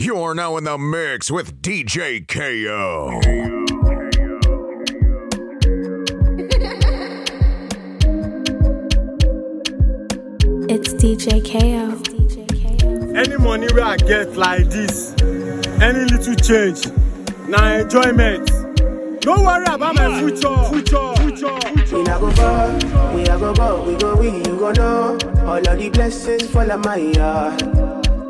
You're now in the mix with DJ KO. It's DJ KO. Any money where I get like this, any little change, na enjoyment. Don't worry about my future. Future. Future. We not go fall, we a go go, we go we, you go know. All of the blessings fall on my yard.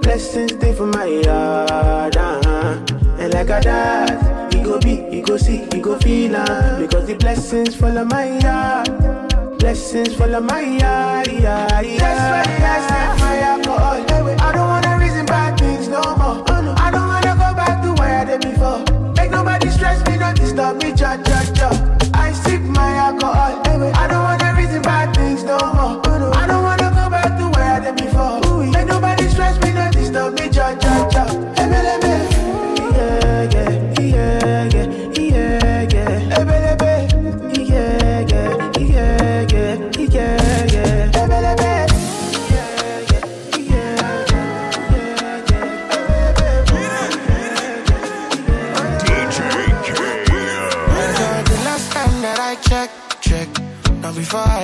Blessings stay for my yard, uh-huh. And like a dad, he go be, he go see, he go feel uh, Because the blessings fall on my yard. Blessings fall on my yard, yeah, yeah. That's why I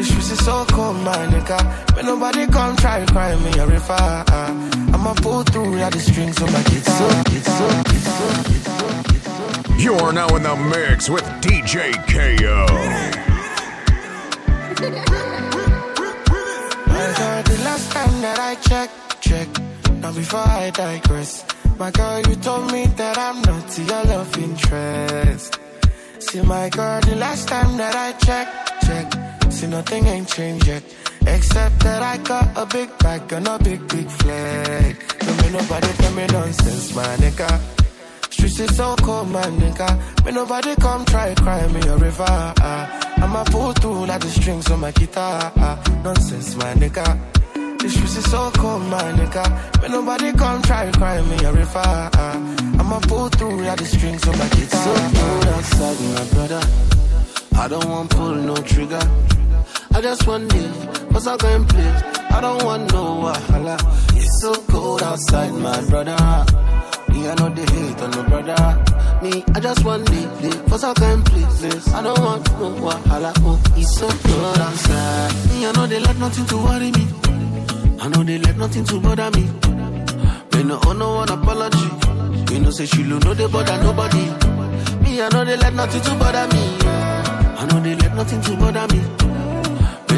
Streets is so cold, my nigga. May nobody come try cry me a river. ah. I'ma pull through like the strings on my guitar. guitar, guitar, guitar. You're now in the mix with DJ KO. My girl, the last time that I checked, check. Now before I digress, my girl, you told me that I'm not your love interest. See, my girl, the last time that I checked, check. See, nothing ain't changed yet. Except that I got a big bag and a big, big flag. Don't make nobody tell me nonsense, my nigga. Streets is so cold, my nigga. May nobody come try cry me a river. ah. I'ma pull through like the strings on my guitar. ah. Nonsense, my nigga. The streets is so cold, my nigga. May nobody come try cry me a river. ah. I'ma pull through like the strings on my guitar. so cold outside, my brother. I don't want pull no trigger. I just want live, cause I can play. I don't want no wahala. It's so cold outside, my brother. Me, I know the hate on no brother. Me, I just want live, live, cause I can play. I don't want no wahala. Oh, it's so cold outside. Me, I know they let nothing to worry me. I know they let nothing to bother me. Me no owe no one apology. Me no say she no they bother nobody. Me I know they let nothing to bother me. I know they let nothing to bother me.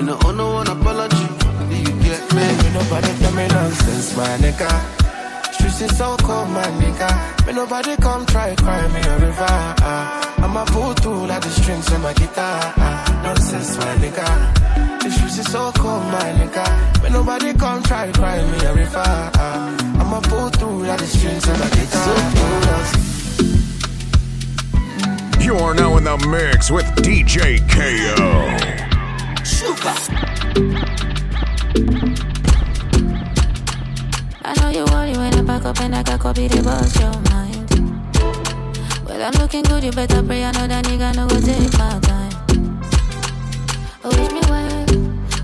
Me no owe no one apology. Do you get me? May nobody tell me nonsense, my nigga. Streets is so cold, my nigga. May nobody come try cry me a river. ah. I'ma pull through like the strings on my guitar. Nonsense, my nigga. The streets is so cold, my nigga. May nobody come try cry me a river. ah. I'ma pull through like the strings on my guitar. You're now in the mix with DJ KO. Copy the bust your mind. Well, I'm looking good, you better pray. I know that nigga no go take my time. Oh, wish me well,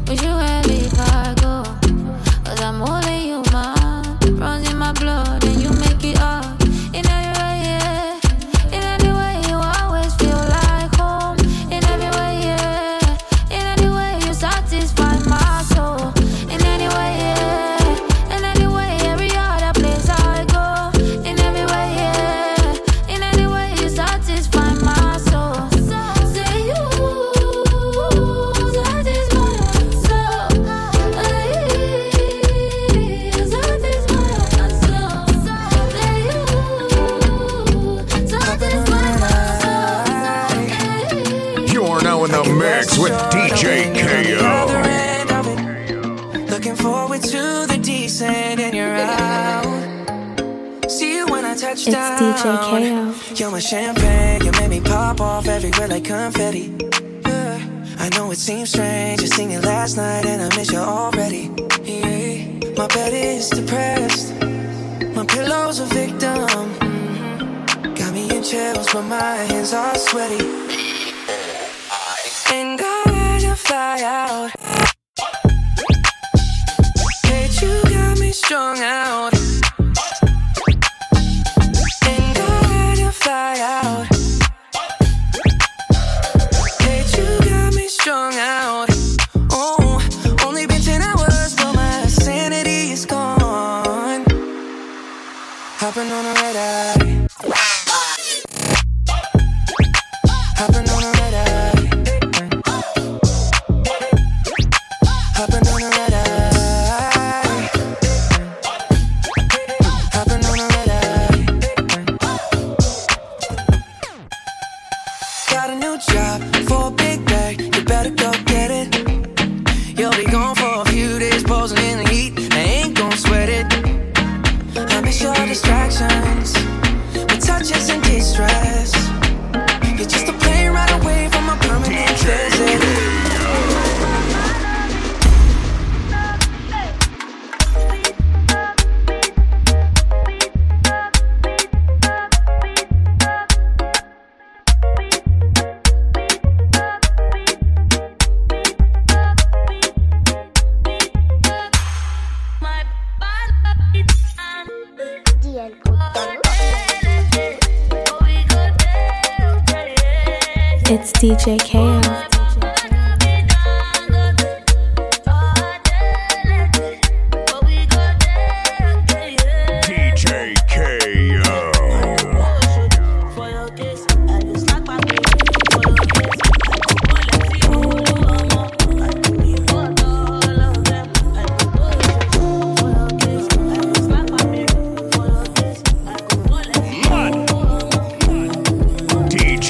wish you well if I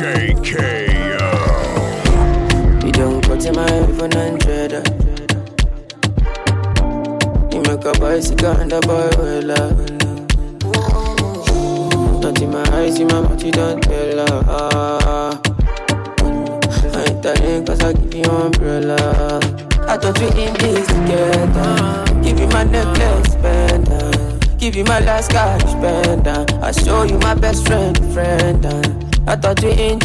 JKO. You don't put in my and 100. Uh. You make a bicycle and a boy will. Uh. Don't in my eyes, you my mouth, you don't tell her. I ain't telling cause I give you umbrella. I thought we in this together. Give you my necklace, better. Give you my last cash, better. I show you my best friend, friend. Uh. Everything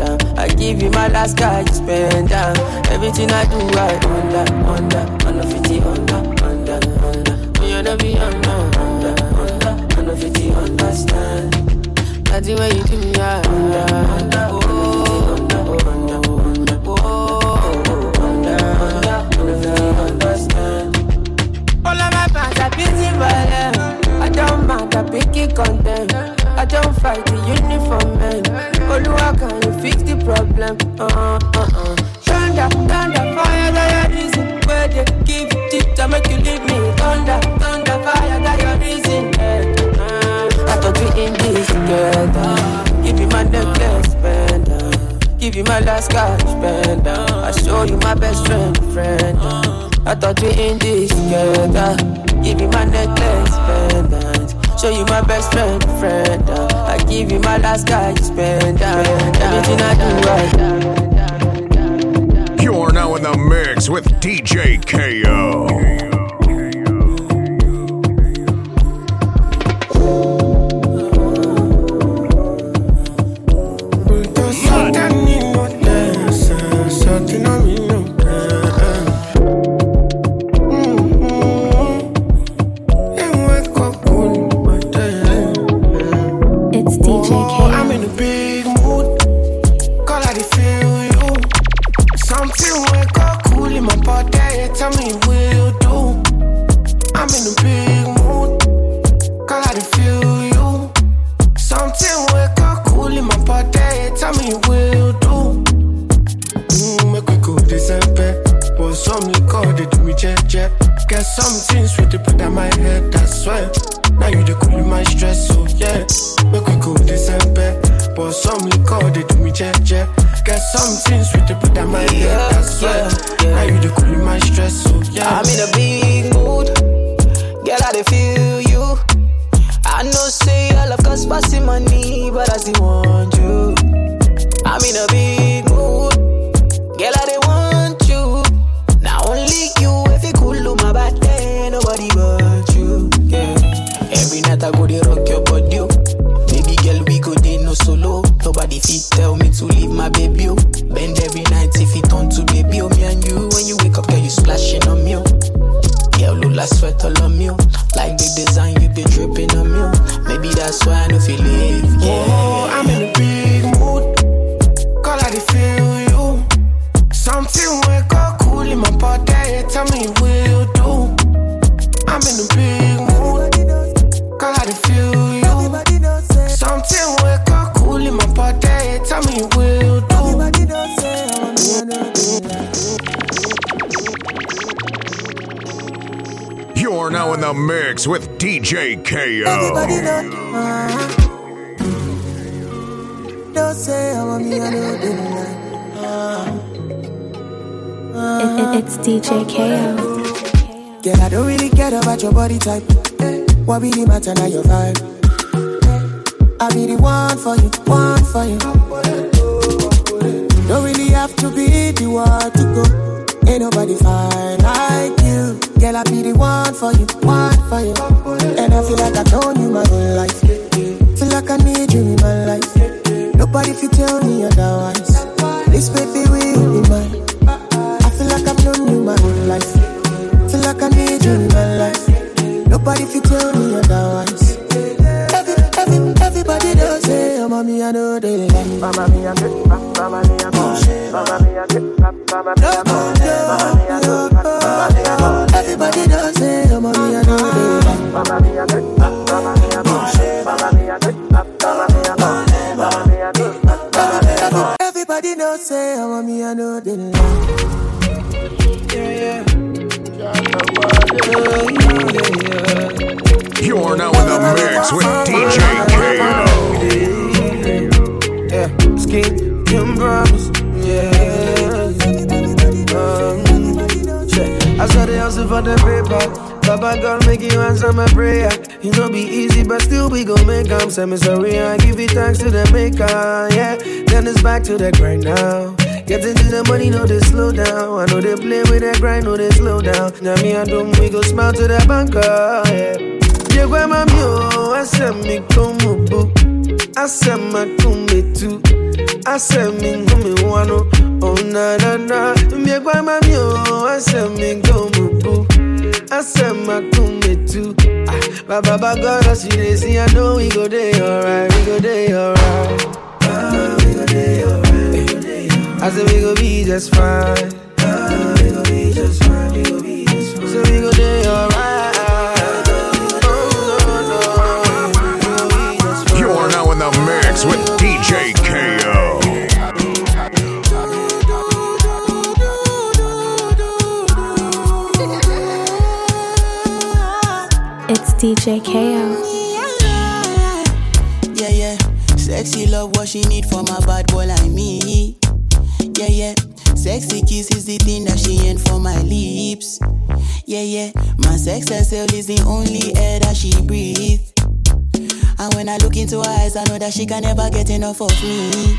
uh. I give you my last card pendant uh. every thing i do, I under, under, under 50, under, under, under. You know be under, under, under, under 50, understand. That's the way you do me, I under, under, oh, under, oh, under, under, busy violent. I don't mind, I pick it content. I don't fight the uniform man. Oluwa, can you fix the problem? Uh, uh, uh. Thunder, thunder, fire, that your reason. Where they give tip to make you leave me. Thunder, thunder, fire, that your reason. Uh, I thought we in this together. Give you my necklace, spender. Give you my last cash, spender. I show you my best friend, friend. I thought we in this together. Give you my necklace, spender. Show you my best friend, friend. Uh. I give you my last cash, spender. Uh. Everything I do right. You're now in the mix with DJ KO. You're now in the mix with DJ Everybody KO. know. Uh, don't say I want me, I know they like. It, it, it's DJ KO. Girl, I don't really care about your body type. What really matter now your vibe? I be the one for you, one for you. Don't really have to be the one to go. Ain't nobody fine for you, one for you. And I feel like I've known you my whole life. Feel like I need you in my life. Nobody fit tell me otherwise. This baby will be mine. I feel like I've known you my whole life. Feel like I need you in my life. Nobody fit tell me otherwise. Every, every, everybody does say, oh, mommy, I know they like. Mama, me, I get, mama, me, I go. Mama, me, I get, mama, me, I go. Knows say, oh, mommy, I know they like. You're now in the mix with DJ KO. Yeah, skin, can promise. Yeah. Um, check. I saw the hustle for the paper. Baba God make you answer my prayer. It no be easy, but still we gon' make 'em. Say me sorry, I give it thanks to the maker. Yeah, then it's back to the grind now. Getting to the money, no they slow down. I know they play with that grind, no they slow down. Now me and them, we go smile to the banker. Yeah. Yeah, where my mule, I said me come boo. I said my come too. I said me wano. Oh na na na. Me where my mule, I said me come too. Ah, ba ba ba God, I know we go day alright, we go day alright. Ah, we go day alright, we go day alright. I said we go be just fine. Ah, we go be just fine, we go be just fine. So we go day alright. You're now in the mix with DJ KO. Yeah, yeah. Sexy love, what she need from a bad boy like me. Yeah, yeah. Sexy kiss is the thing that she ain't for my lips. Yeah, yeah. My sex herself is the only air that she breathes. And when I look into her eyes, I know that she can never get enough of me.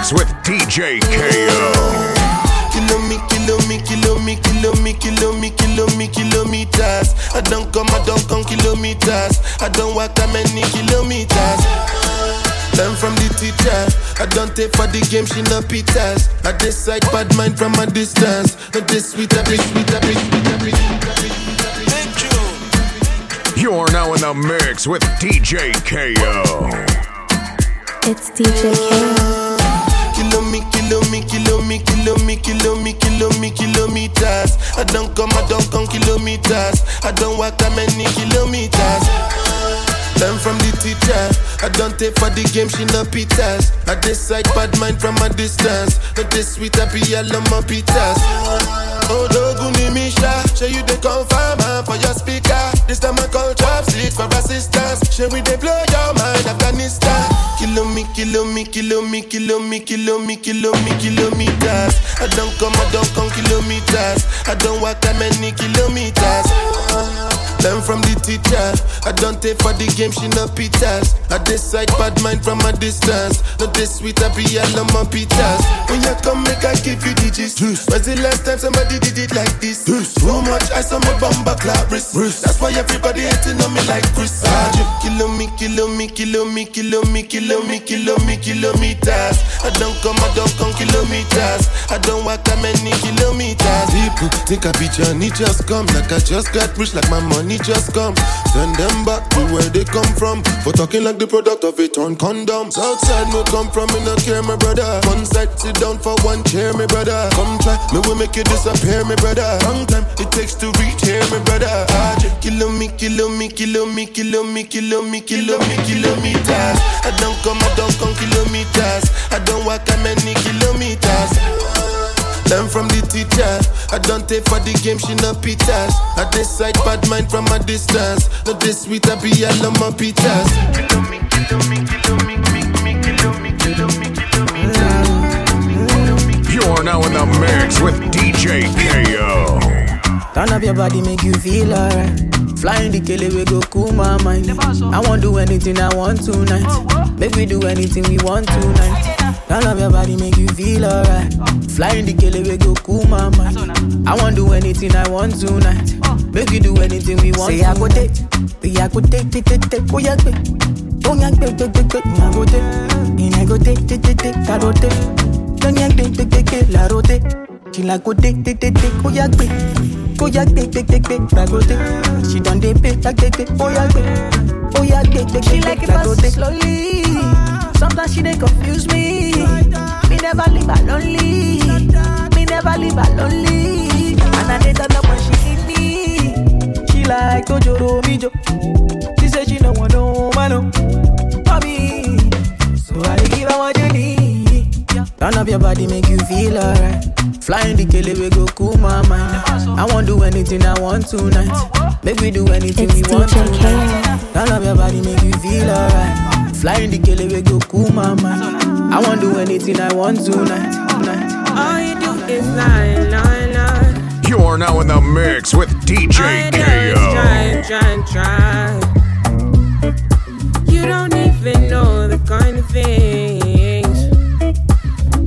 mix with DJ KO. Kilo me, kilo me, kilo me, kilo me, kilo me, kilo me, kilometers. I don't come, I don't come kilometers. I don't walk that many kilometers. Learn from the teacher. I don't take for the game, she no pitas. I decide bad mind from a distance. Not this sweet, a bit sweet, a bit sweet, a bit sweet, a You're now in the mix with DJ KO. It's DJ KO. Kilo me, kilo me, kilo me, kilo me, kilo me, kilometers. I don't come, I don't come kilometers. I don't walk that many kilometers. Learn from the teacher. I don't take for the game, she no pitas. I decide bad mind from a distance. Not this sweet, I be all on my pitas. Oh, Doguni Misha, show you the confirm uh, for your speaker. This time I call chopsticks for assistance. Show we they blow your mind, Afghanistan. Kilo me, kilo me, kilo me, kilo me, kilo me, kilo me, kilometers. I don't come, I don't come kilometers. I don't walk that many kilometers. Learn from the teacher. I don't take for the game, she no pitas. I decide bad mind from a distance. Not this sweet, I be all on my pitas. When you come, make I give you digits. When's the last time somebody did it like this? Too much ice on my bumper clap wrist. That's why everybody hating on me like Chris. Ah. Kilo me, kilo me, kilo me, kilo me, kilo me, kilo me, kilometers. I don't come, I don't come kilometers. I don't walk that many kilometers. People think I be Johnny just come. Like I just got rich, like my money just come. Send them back to where they come from. For talking like the product of a torn condom. Southside, no come from, me no care, my brother. One side, sit down for one chair, my brother. Come try, me will make you disappear, my brother. Long time it takes to reach here, my brother. Ah, kilo me, kilo me, kilo me, kilo me, kilo me, kilo me, kilometers. I don't come, I don't come kilometers. I don't walk that many kilometers. Learn from the teacher. I don't take for the game, she no pitas. I decide bad mind from a distance. Not this sweet, I be all on my pitas. You're now in the mix with DJ KO. Turn up your body, make you feel alright. Flying the kele we go cool my mind. I won't do anything I want tonight. Make we do anything we want tonight. Turn up your body, make you feel alright. Flying the kele we go cool my mind. I won't do anything I want tonight. Make we do anything we want. Say I go take, we I go take, take, take, take, oh yeah, take. Oh yeah, take, take, take, take, I go take, and I go take, take, take, take, I go take. Don't yeah, take, take, take, take, la rote. She like go take, take, take, take, oh yeah, take. Oh yeah, take, take, take, take, I. She done dey pay, take, take, take, oh yeah, take. Oh yeah, take, take, She like it fast slowly. Sometimes she dey confuse me. Me never leave her lonely. Me never leave her lonely. And I dey turn up when she need me. She like to joro mi jo. She say she no want no man no. For me, so I give her what. Turn up your body, make you feel alright. Flying the kele we go cool my mind. I won't do anything I want tonight. Make we do anything It's we want tonight. Turn up your body, make you feel alright. Flying the kele we go cool my mind. I won't do anything I want tonight. tonight. All you do is lie, lie, lie. You're now in the mix with DJ I know it's KO. try, try, try. You don't even know the kind of things.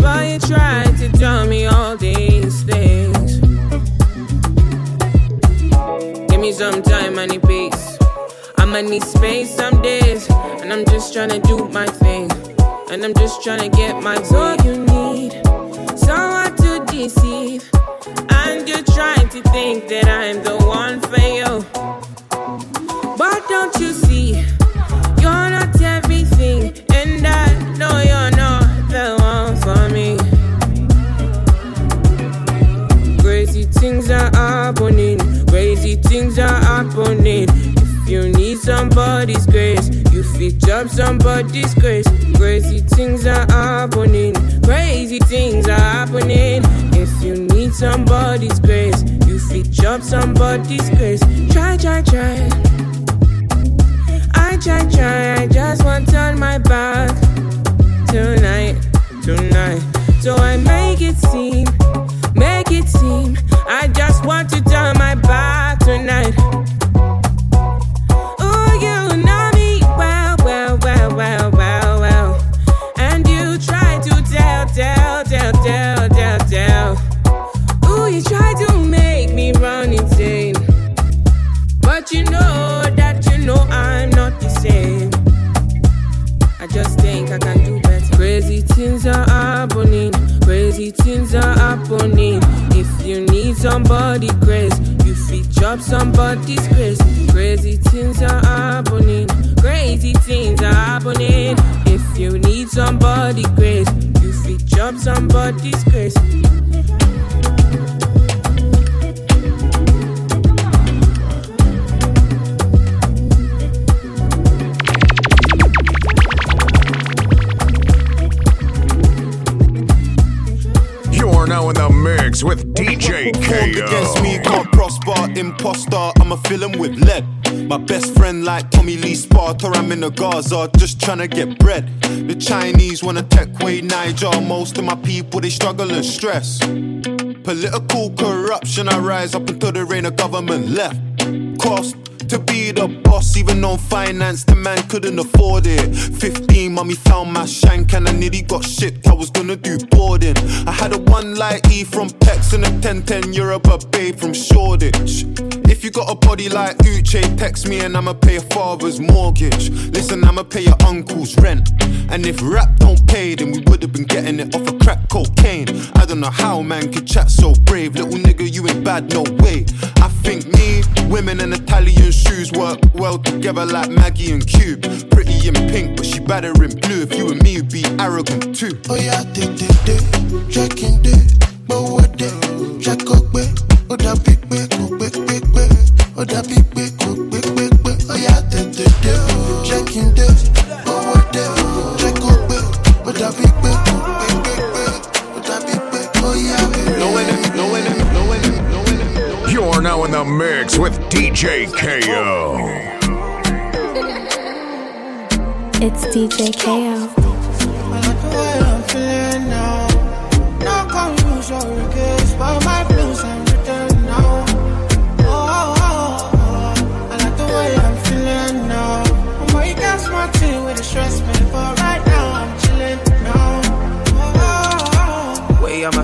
But you try to tell me all these things. Give me some time, I need peace. I'ma need space some days. And I'm just tryna do my thing. And I'm just tryna get my all you need. Someone to deceive. And you're trying to think that I'm the one for you. Happening. If you need somebody's grace, you fit job somebody's grace. Crazy things are happening. Crazy things are happening. If you need somebody's grace, you fit job somebody's grace. Try, try, try. I try, try. I just want to turn my back tonight, tonight. So I make it seem, make it seem. I just want to turn my back tonight. Somebody grace, you up somebody's grace. Crazy things are happening. Crazy things are happening. If you need somebody grace, you fit chop somebody's grace. Against me can't prosper, imposter. I'm a film with lead. My best friend like Tommy Lee Sparta. I'm in the Gaza, just tryna get bread. The Chinese wanna tech way Niger. Most of my people they struggle and stress. Political corruption, I rise up until the reign of government left. Cost to be the boss, even on finance, the man couldn't afford it. 15, mommy found my shank and I nearly got shipped. I was gonna do boarding. I had a one light E from Pex and a 1010 Europe, a babe from Shoreditch. If you got a body like Uche, text me and I'ma pay your father's mortgage. Listen, I'ma pay your uncle's rent. And if rap don't pay, then we would've been getting it off of crack cocaine. I don't know how man could chat so brave. Little nigga, you ain't bad, no way. I think me, women and Italian shoes work well together like Maggie and Cube. Pretty in pink, but she better in blue. If you and me would be arrogant too. Oh yeah, de de de, checking de, Oh. Oh enemy. You're now in the mix with DJ KO. It's DJ KO.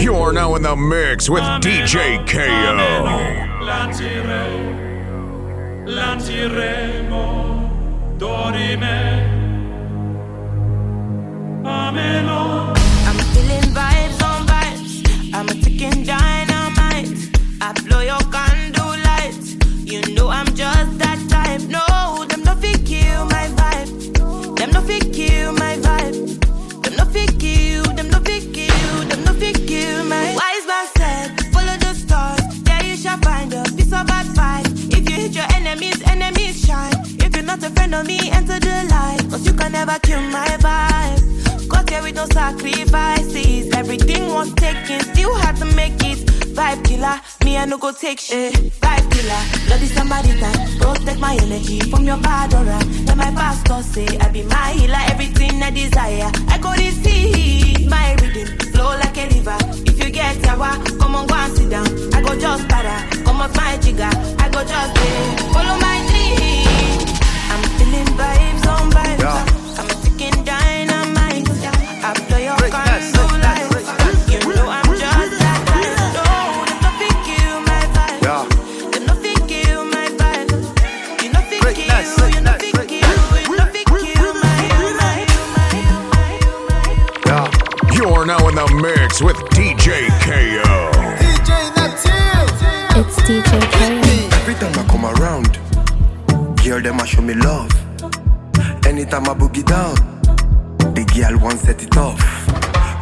You're now in the mix with DJ KO. Lanciremo dorime Amelo oh. I'm feeling vibes on vibes. I'm a ticking dynamite. I blow your candle not a friend of me, enter the light. Cause you can never kill my vibe. Got here with no sacrifices. Everything was taken, still had to make it. Vibe killer, me I no go take shit. Vibe killer, bloody somebody time. Protect my energy from your bad aura. Let my pastor say I be my healer, everything I desire. I go to receive my rhythm, flow like a river. If you get yawa, come on go and sit down. I go just para, come off my jigger. I go just pay, follow my dream. It's DJ KO. DJ, that's it. Every time I come around, girl them a show me love. Anytime I boogie down, the girl want set it off.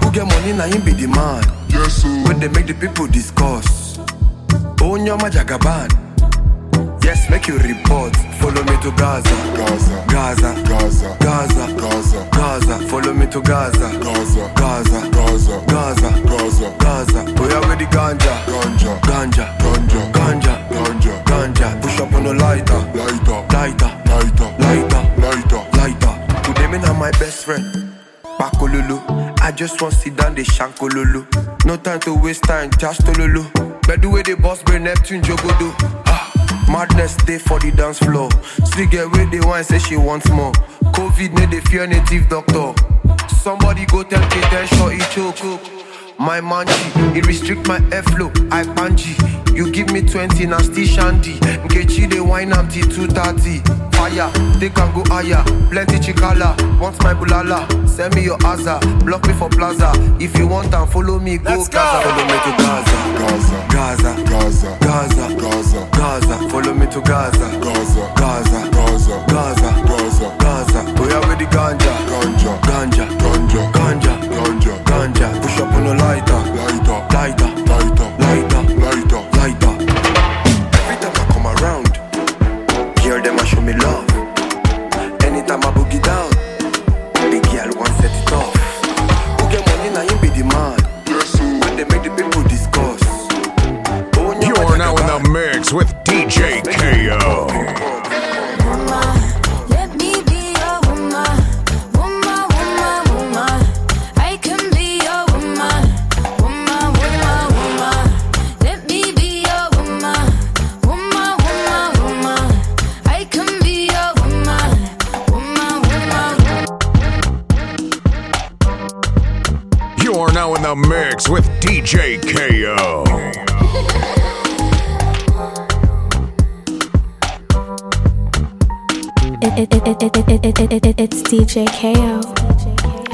Who get money now him be the man. Yes, sir. When they make the people discuss. Own your majagaban. Yes, make you report. Follow me to Gaza. Gaza. Gaza. Gaza. Gaza. Gaza. Gaza. Follow me to Gaza. Gaza. Gaza. Gaza. Gaza. Gaza. Gaza. Oh yeah, with the ganja. Ganja. Ganja. Ganja. Ganja. Ganja. Push up on the lighter. Lighter. Lighter. Lighter. Lighter. Lighter. Lighter. Today me my best friend. Pakololo. I just want sit down the shankololo. No time to waste time, just tololo. But the way the boss bring Neptune Jogodo. Ah, madness day for the dance floor. See get where they want say she wants more. COVID made they fear native doctor. Somebody go tell Kate sure he choke. My manji, it restrict my airflow. I panji. You give me 20 now still shandy. Nkechi they wine am till 230. Fire, they can go higher. Plenty chikala, want my bulala. Send me your Aza, block me for plaza. If you want and follow me, go Let's go. Gaza. Follow me to Gaza. Gaza. Gaza. Gaza. Gaza. Gaza. Gaza Follow me to Gaza. Gaza. Gaza. Gaza. Gaza. Gaza. Gaza. Oh yeah, with the ganja. Ganja. Ganja. Ganja. Ganja. Ganja. Push up on the. Lighter. Lighter. Lighter. It's DJ KO.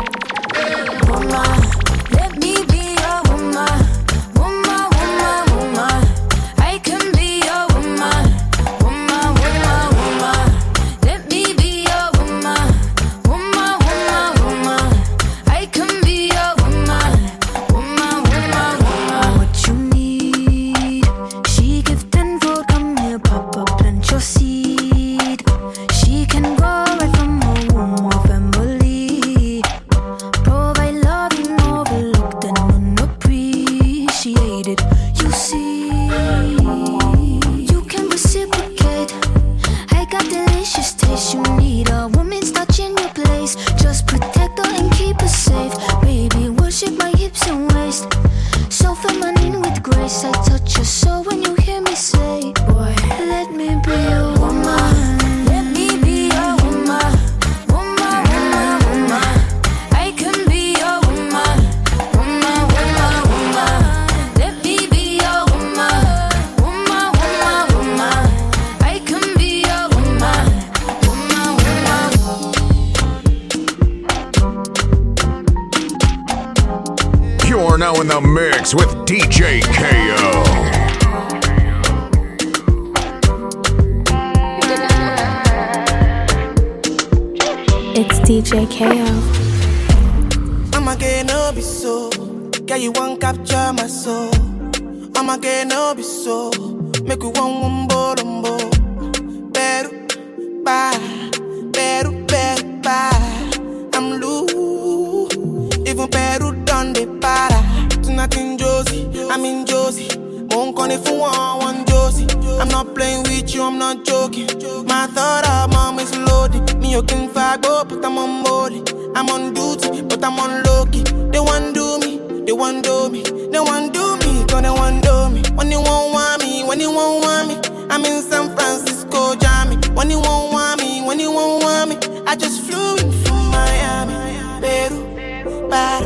I just flew in from Miami, Peru, para,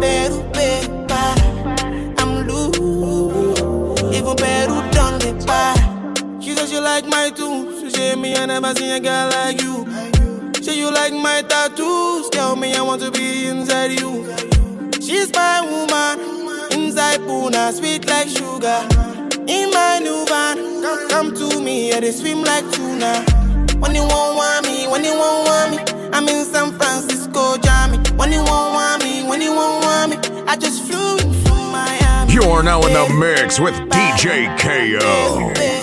Peru, Peru, para. I'm loose, even Peru done the para. She said she like my tunes, she said me I never seen a girl like you. Say you like my tattoos, tell me I want to be inside you. She's my woman, inside Puna, sweet like sugar. In my new van, come, come to me, yeah, they swim like tuna. When you won't want me, when you won't want me, I'm in San Francisco, Jammy. When you won't want me, when you won't want me, I just flew in from Miami. You are now in the mix with DJ KO.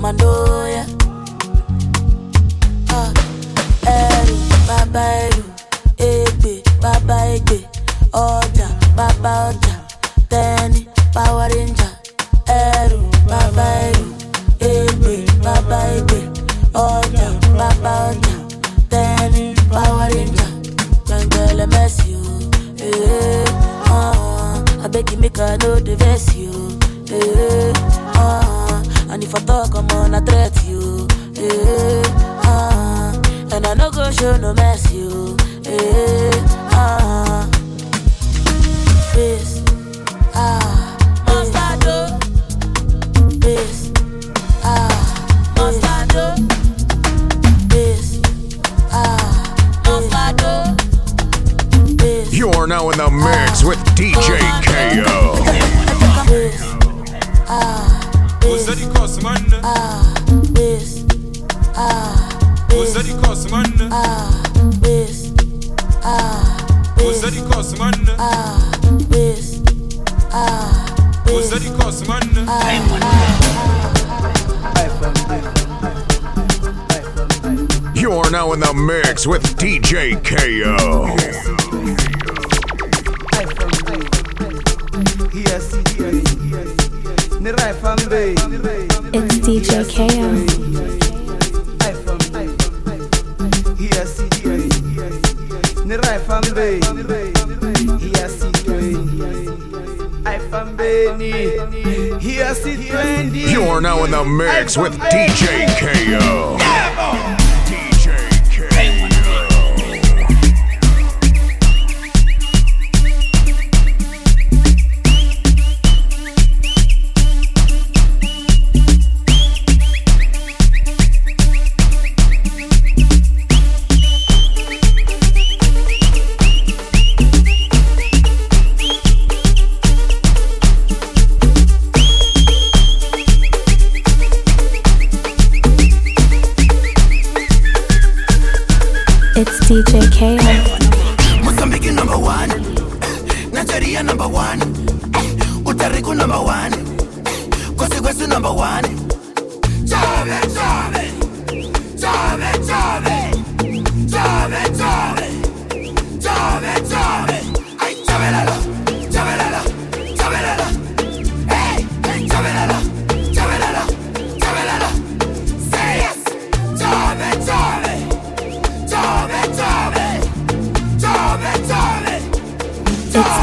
mama know. Ah, ẹrù bàbá ẹrù ègbè bàbá ègbè ọjà bàbá ọjà tẹni power ranger ẹrù bàbá ẹrù ègbè bàbá ègbè ọjà bàbá ọjà tẹni power ranger gbẹngbẹlẹ mẹsì o. Eh, eh, ah, ah, Abeg, make I know the best if I talk, I'm gonna threat you. Yeah. Uh, and I no go show no mess You.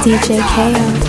DJ KO.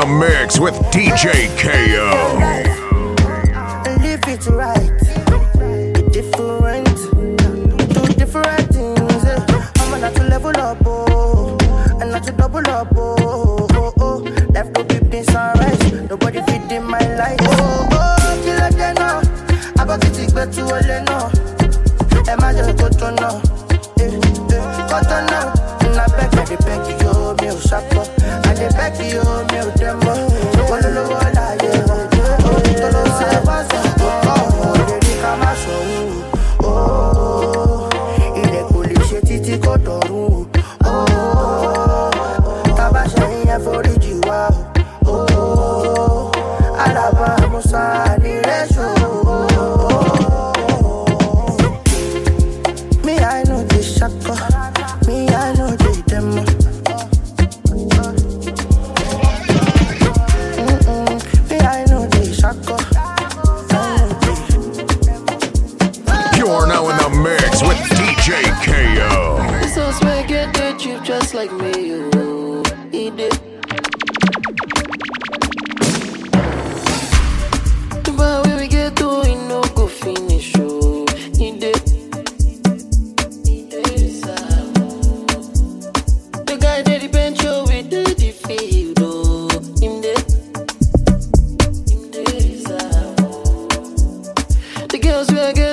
the mix with DJ KO. feels real good.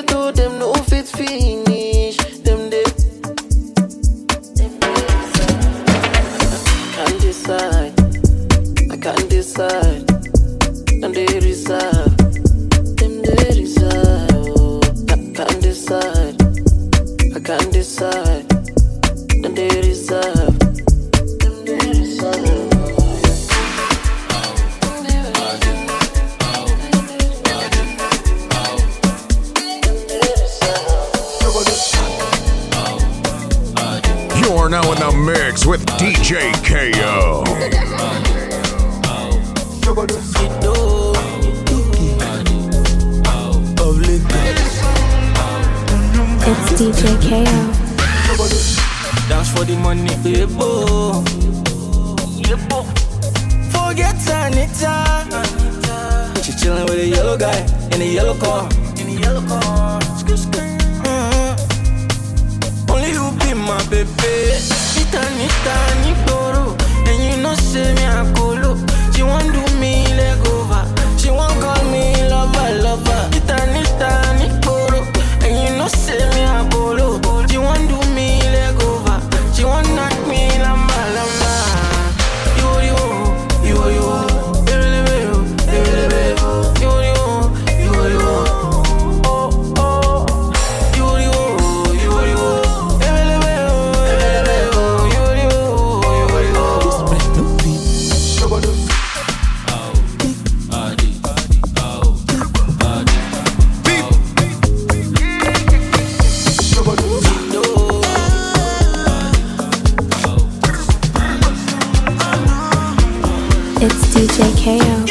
KO.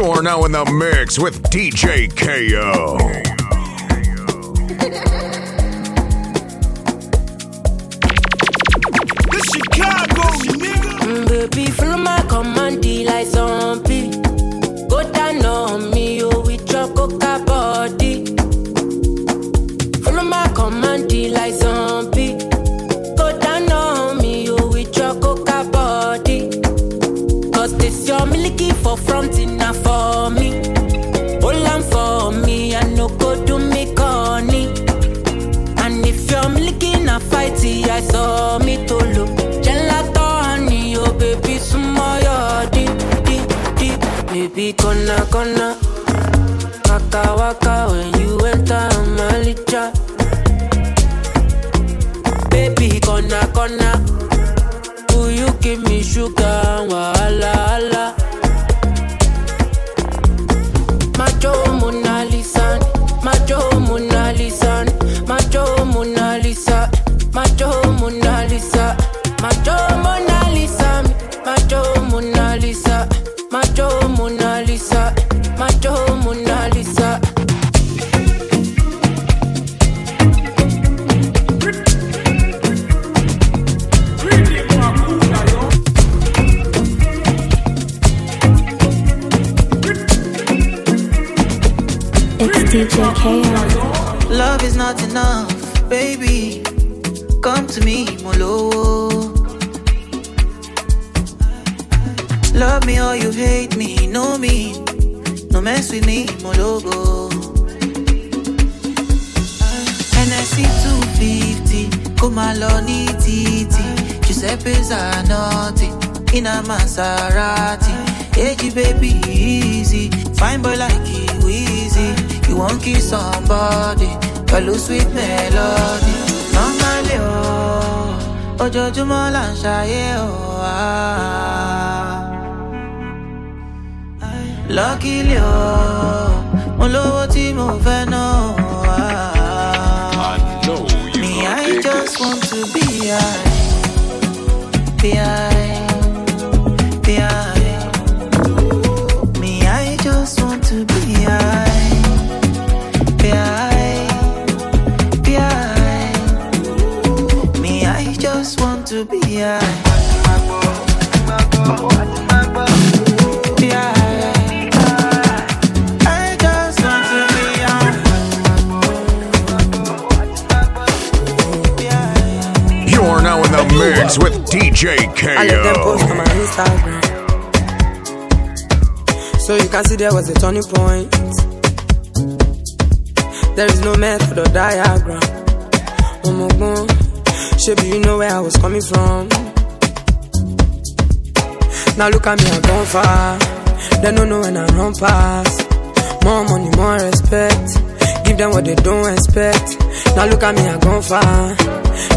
You're now in the mix with DJ KO. baby, follow my command, like zombie. Go down on me, oh, with your coca body. Follow my command, I saw me to look. Gelato honey, oh baby, sumo your deep, deep, deep. Baby, gonna, gonna. Waka waka when you enter my licha. Baby, gonna, gonna. Will you give me sugar? Wahala, hala. Macho Mona Lisa, Macho Mona Lisa, Macho Mona Lisa, Macho Mona Lisa, Macho Mona Lisa, Macho Mona Lisa. It's DJ KO. Love is not enough, baby. Come to me, Molo. Love me or you hate me, know me. No mess with me, Mologo. NSC 250, come along, titi. Giuseppe Zanotti, in a Maserati. Hey, baby, easy. Fine boy like you, easy. You won't kiss somebody, follow sweet melody. Normally, oh, ojoojúmọ́ là ń ṣayé, oh, ah. Luckily, mo lówó tí mo fẹ́ ná. Me, I just want to be high, be high, in with DJ I let them post on my Instagram. So you can see there was a turning point. There is no method or diagram. Omogbon, Shebi, you know where I was coming from. Now look at me, I've gone far. They don't know when I run past. More money, more respect. Give them what they don't expect. Now look at me, I've gone far.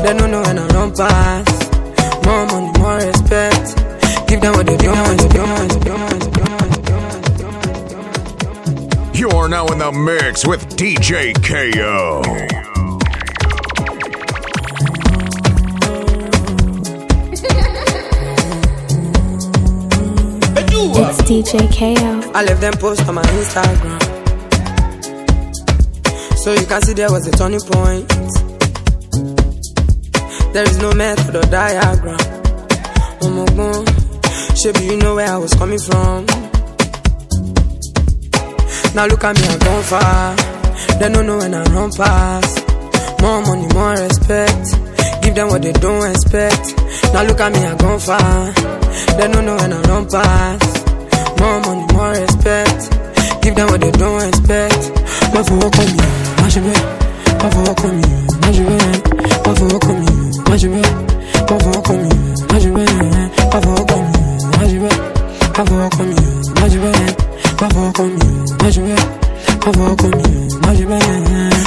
They don't know when I run past. More money, more respect. Give them what they don't expect. You're now in the mix with DJ KO. It's DJ KO. I left them post on my Instagram. So you can see there was a turning point. There is no method or diagram. Omogbon, Shebi, you know where I was coming from. Now look at me, I've gone far. They don't know when I run past. More money, more respect. Give them what they don't expect. Now look at me, I've gone far. They don't know when I run past. More money, more respect. Give them what they don't expect. Má fọwọ́ kàn mí, má Pas voir comme moi je vais. Pas voir comme moi je vais. Pas voir comme moi je vais. Pas voir comme moi je vais. Pas voir comme moi je vais. Pas voir comme moi je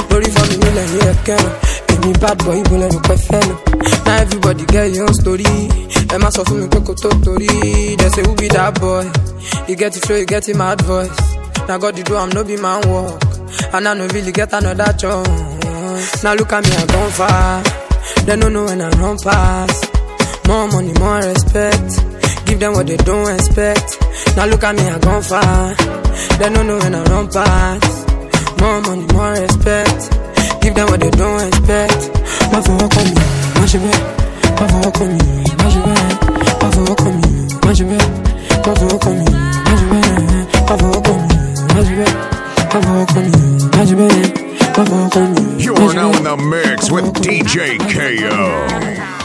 Don't leave me you Now everybody get your story. Ẹ má sọ fún mi pé kò tó torí. They say who be that boy? You get the flow, you get him mad voice. Now God, you do, I'm no be man walk. And I no really get another chance house. Now look at me, I gone far. They don't know when I run past. More money, more respect. Give them what they don't expect. Now look at me, I gone far. They don't know when I run past. More money, more respect. Give them what they don't expect. Pas for walk on me, moi je vais. Pas for walk on me, moi je vais. Pas for walk on me, moi je vais. Pas for walk on me, moi je vais. Pas for walk on me, moi je vais. Pas for walk on me, moi je vais. You're now in the mix with DJ KO.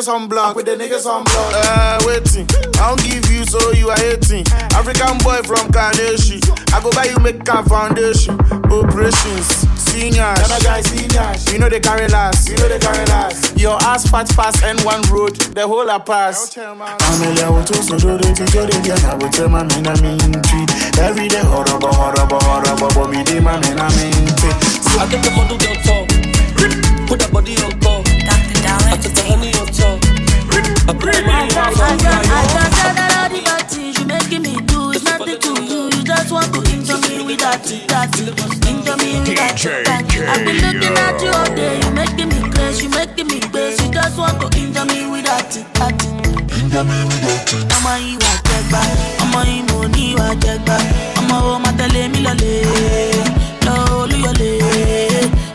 Niggas on block. I put the niggas on block. Uh, waiting. I don't give you so you are hating. African boy from Kaneshi. I go buy you make a foundation. Operations. Seniors. Other guys seniors. You know they carry last. You know they carry last. Your ass fat pass N1 road. The whole a pass. Amelia will to so do it to do it again. I will tell my men I mean treat. Every day horrible, horrible, horrible, but me dey my men I mean treat. I get the model on top. Put that body on call.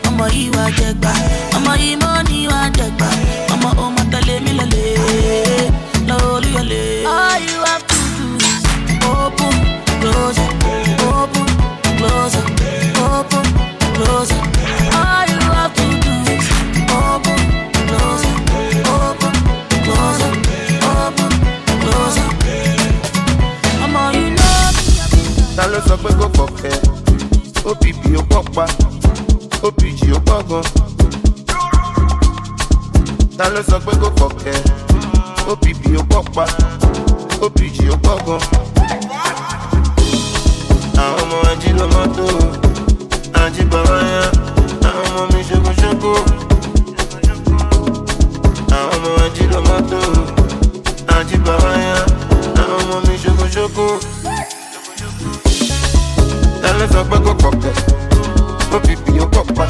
Ọmọ yìí wà jẹgba, ọmọ yìí mo ní wà jẹgba. Olúyọlẹ̀. All you have to do is open, close it, open, close it, open, close it. All you have to do is open, open, open, opp ó pọ̀ opg ó pọ̀. Ta ló sọ pé kò fọ̀kẹ́ opp ó pọ̀ pa. Opg ó pọ̀ gan. àwọn ọmọ ají ló mọ́ tó. Ají bàbá yá. Àwọn ọmọ mi ṣokoṣoko. àwọn ọmọ ají ló mọ́ tó. Ají bàbá yá. Àwọn ọmọ mi ṣokoṣoko. Tẹ́lẹ̀ sọ pé kò pọ̀kẹ́, OPP ó pọ̀ pa,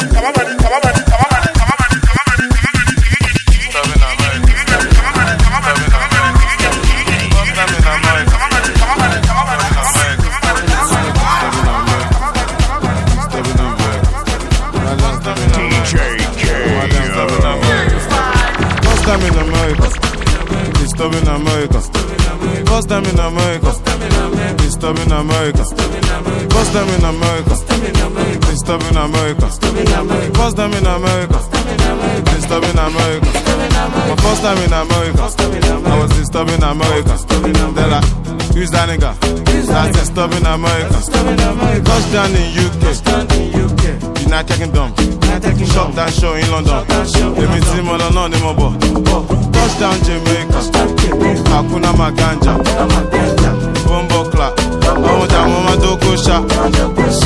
DJ time in America, I was disturbing America. They're like, who's that nigga? That's disturbing America. Touchdown in UK, United Kingdom. Shop that show in London. Èmi tí mo lọ náà ni mo bọ̀. Touchdown Jamaica. Hakuna Maganja. Bombo clap. Àwọn ọjà mo máa dógó ṣá.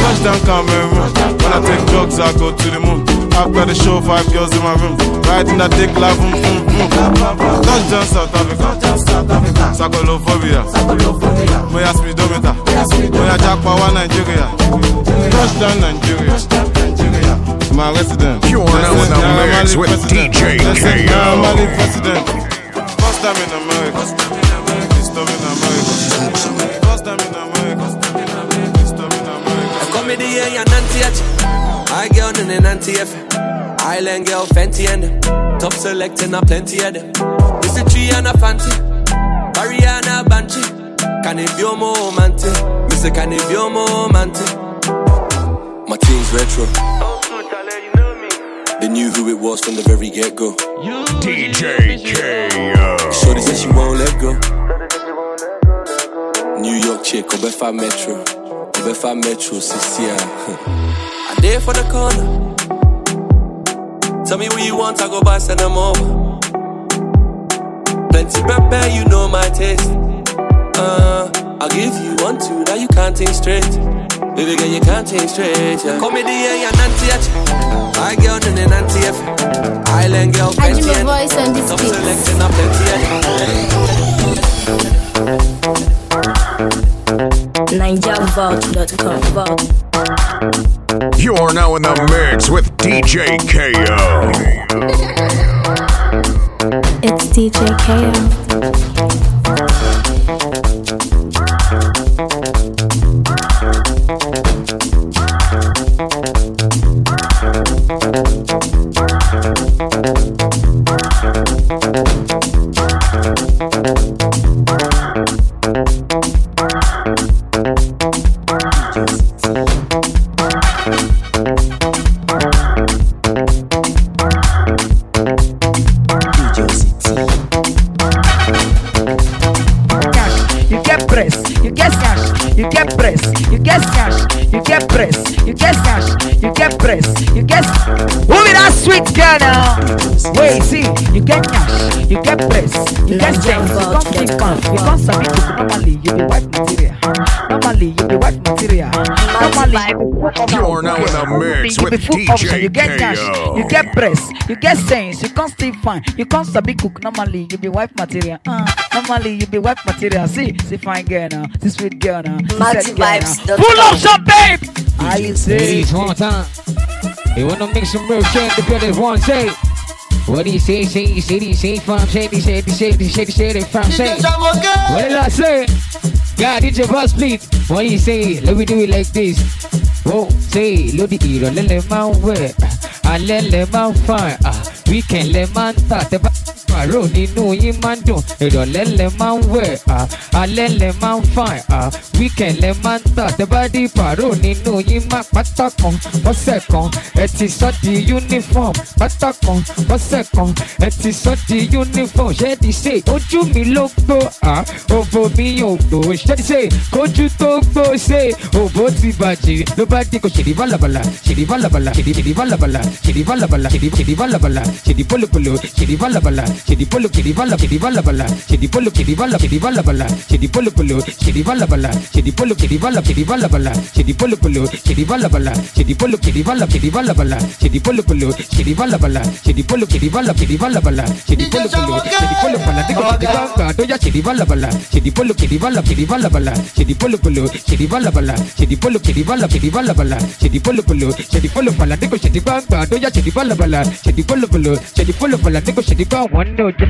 Touchdown Cameroon. When I take drugs, I go to the moon. After the show, five girls in my room. Riding that dick like boom, boom, boom. Touchdown South Africa. Sakolophobia. Moya speedometer. Moya Jackpa wa Nigeria. Touchdown Nigeria. My resident. You're now in the mix with DJ Listen, now I'm KO. Mali president. First time in America. Disturbing America. First time in America. Disturbing America. Come the year and nanti at I girl in an nanti F. Island girl Fenty and them. Top selecting a plenty of them. This a tree and a fancy. Ariana Banchi. Can it be more manti? Mr. Can it be more manti? My team's retro. They knew who it was from the very get go. DJ KO. Shorty said she won't let go. New York chick, Obefa Metro. Obefa Metro, 60 I there for the corner. Tell me what you want, I go buy, send them over. Plenty prepare, you know my taste. Uh, I'll give you one, two, now you can't think straight. Baby girl, you can't take straight, yeah. Come in the air, you're nanty My girl, no, no, nanty F. Island girl, I do plenty my voice on this beat. selecting up plenty NigerVault.com. Vault. You're now in the mix with DJ KO. It's DJ KO. Cash, you get press, you get sense, you can't keep calm, you can't submit to normally you be white material, normally you be white material, normally. You're now in the mix with be full option, DJ you get cash, you get press, you get sense, you can't stay fine, you can't sabi cook normally, you be white material. Uh, normally you be white material. See, see fine girl now, see sweet girl now, see Multi sexy girl now. vibes Full com. option, babe. I say. Ladies, one time. You wanna make some real change the building one say. What do you say, say, say, say, from say, say, say, say, say, from say. What did I say? God, did your boss please? Do you say? Let me do it like this. Whoa, say, load the hero, let them man wear. I let them man fire. We can let man start pàrọ̀ nínú yín máa ń dùn ìrọ̀lẹ́ lẹ máa ń wẹ̀ alẹ́ lẹ máa ń ah, weekend lẹ máa ń tà tẹ́bádì pàrọ̀ nínú yín máa pátá kan ọ̀sẹ̀ kan ẹ sọ di uniform pátá kan ọ̀sẹ̀ kan sọ di uniform ti ṣe ojú mi ló gbó òbò mi ò gbó ṣé ti ṣe kójú tó gbó ṣe òbò ti bàjẹ́ ló bá dé kò ṣèdí bálabàlà ṣèdí bálabàlà ṣèdí bálabàlà ṣèdí bálabàlà ṣèdí bálabàlà ṣèdí pólopolo ṣèdí bálabàlà ṣèdí polo ṣèdí bálabàlà ṣèdí bálabàlà ṣèdí polo ṣèdí bálabàlà ṣèdí bálabàlà ṣèdí pólopolo ṣèdí bálabàlà ṣèdí polo ṣèdí bálabàlà ṣèdí bálabàlà ṣèdí pólopolo ṣèdí bálabàlà ṣèdí polo ṣèdí bálabàlà ṣèdí bálabàlà ṣèdí pólopolo ṣèdí bálabàlà ṣèdí polo ṣèdí bálabàlà ṣèdí bálabàlà ṣèdí pólopolo ṣèdí kò ṣèdí gbàgbà tó yá ṣèdí bálabàlà ṣèdí polo ṣèdí bálabàlà ṣèdí bálabàlà ṣèdí pólopolo ṣèdí bálabàlà ṣèdí polo ṣèdí bálabàlà ṣèdí bálabàlà ṣèdí pólopolo ṣèdí polo pàlàdé kò ṣèdí gbàgbà tó yá ṣèdí bálabàlà ṣèdí pólopolo ṣèdí polo pàlàdé kò ṣèdí gbàgbà wọn ní ojú.